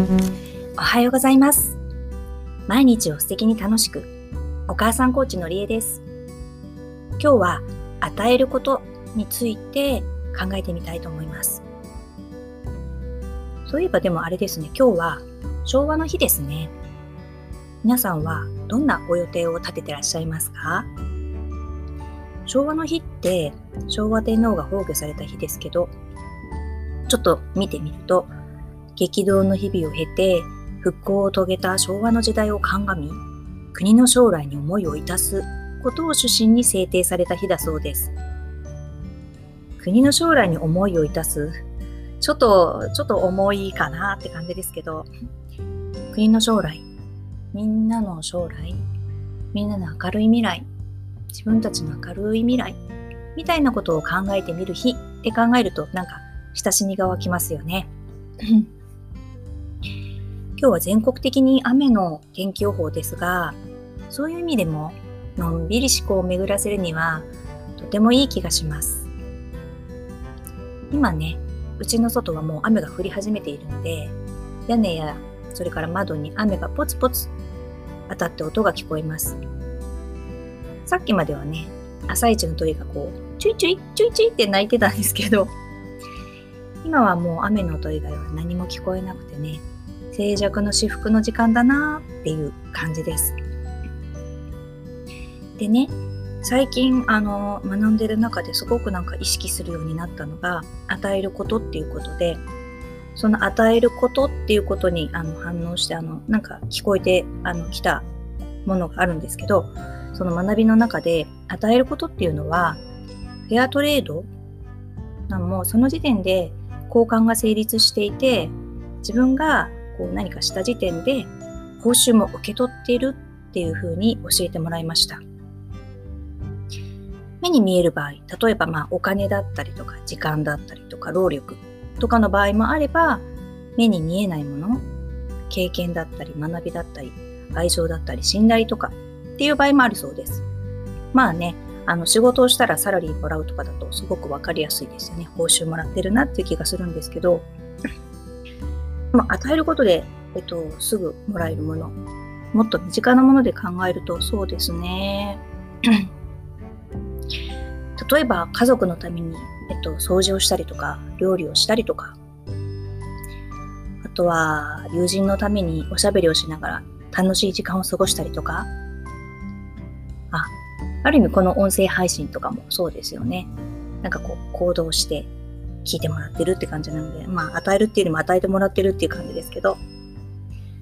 おはようございます。毎日を素敵に楽しく、お母さんコーチのりえです。今日は与えることについて考えてみたいと思います。そういえばでもあれですね、今日は昭和の日ですね。皆さんはどんなご予定を立ててらっしゃいますか？昭和の日って昭和天皇が崩御された日ですけど、ちょっと見てみると、激動の日々を経て復興を遂げた昭和の時代を鑑み、国の将来に思いを致すことを主審に制定された日だそうです。国の将来に思いを致す、ちょっと、ちょっと重いかなって感じですけど、国の将来、みんなの将来、みんなの明るい未来、自分たちの明るい未来、みたいなことを考えてみる日って考えると、なんか親しみが湧きますよね。今日は全国的に雨の天気予報ですが、そういう意味でも、のんびり思考を巡らせるには、とてもいい気がします。今ね、うちの外はもう雨が降り始めているので、屋根やそれから窓に雨がポツポツ当たって音が聞こえます。さっきまではね、朝一の鳥がこう、チュイチュイ、チュイチュイって鳴いてたんですけど、今はもう雨の音以外は何も聞こえなくてね、静寂の至福の時間だなっていう感じです。でね、最近あの学んでる中ですごくなんか意識するようになったのが与えることっていうことでその与えることっていうことにあの反応してあのなんか聞こえてあの来たものがあるんですけどその学びの中で与えることっていうのはフェアトレード？なんもうその時点で交換が成立していて自分がこう何かした時点で報酬も受け取っているっていうふうに教えてもらいました。目に見える場合、例えばまあお金だったりとか時間だったりとか労力とかの場合もあれば、目に見えないもの、経験だったり学びだったり愛情だったり信頼とかっていう場合もあるそうです。まあね、あの仕事をしたらサラリーもらうとかだとすごくわかりやすいですよね。報酬もらってるなっていう気がするんですけど、まあ、与えることで、えっと、すぐもらえるもの、もっと身近なもので考えるとそうですね。例えば家族のために、えっと、掃除をしたりとか、料理をしたりとか、あとは友人のためにおしゃべりをしながら楽しい時間を過ごしたりとか、あ、ある意味この音声配信とかもそうですよね。なんかこう行動して聞いてもらってるって感じなので、まあ与えるっていうよりも与えてもらってるっていう感じですけど、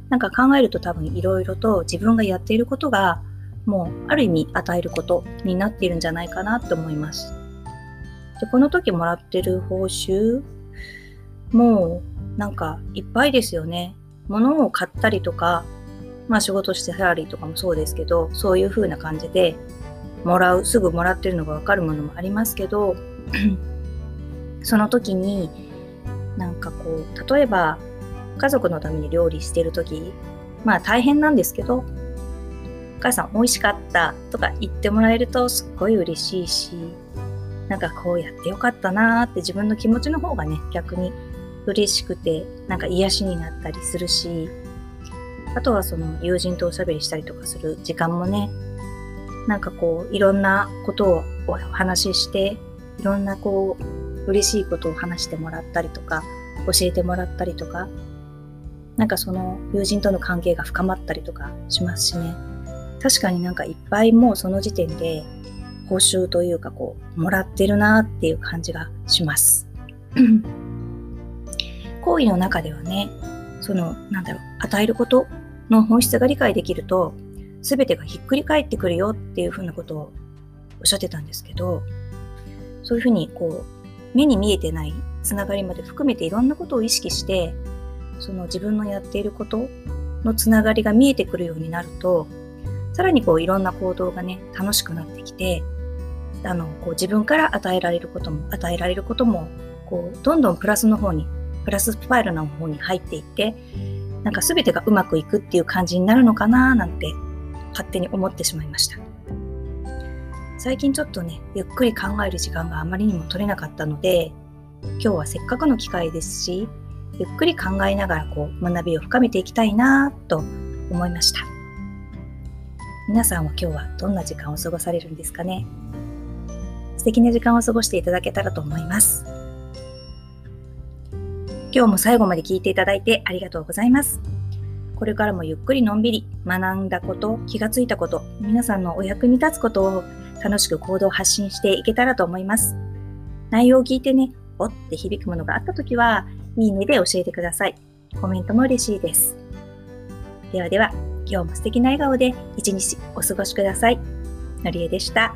なんか考えると多分いろいろと自分がやっていることがもうある意味与えることになっているんじゃないかなと思います。で、この時もらってる報酬もうなんかいっぱいですよね。物を買ったりとか、まあ仕事してサラリーとかもそうですけど、そういう風な感じでもらう、すぐもらってるのがわかるものもありますけど、その時になんかこう、例えば家族のために料理してる時、まあ大変なんですけど、お母さん美味しかったとか言ってもらえるとすっごい嬉しいし、なんかこうやってよかったなーって自分の気持ちの方がね、逆に嬉しくて、なんか癒しになったりするし、あとはその友人とおしゃべりしたりとかする時間もね、なんかこういろんなことをお話しして、いろんなこう嬉しいことを話してもらったりとか、教えてもらったりとか、なんかその友人との関係が深まったりとかしますしね。確かになんかいっぱいもうその時点で報酬というかこう、もらってるなっていう感じがします。行為の中ではね、その、なんだろう、与えることの本質が理解できると、すべてがひっくり返ってくるよっていうふうなことをおっしゃってたんですけど、そういうふうにこう、目に見えてないつながりまで含めていろんなことを意識して、その自分のやっていることのつながりが見えてくるようになると、さらにこういろんな行動がね、楽しくなってきて、あの、こう自分から与えられることも、与えられることも、こう、どんどんプラスの方に、プラススパイルの方に入っていって、なんか全てがうまくいくっていう感じになるのかななんて、勝手に思ってしまいました。最近ちょっとね、ゆっくり考える時間があまりにも取れなかったので、今日はせっかくの機会ですし、ゆっくり考えながらこう学びを深めていきたいなと思いました。皆さんは今日はどんな時間を過ごされるんですかね？素敵な時間を過ごしていただけたらと思います。今日も最後まで聞いていただいてありがとうございます。これからもゆっくりのんびり学んだこと、気がついたこと、皆さんのお役に立つことを楽しく行動を発信していけたらと思います。内容を聞いてね、おって響くものがあったときは、いいねで教えてください。コメントも嬉しいです。ではでは、今日も素敵な笑顔で一日お過ごしください。のりえでした。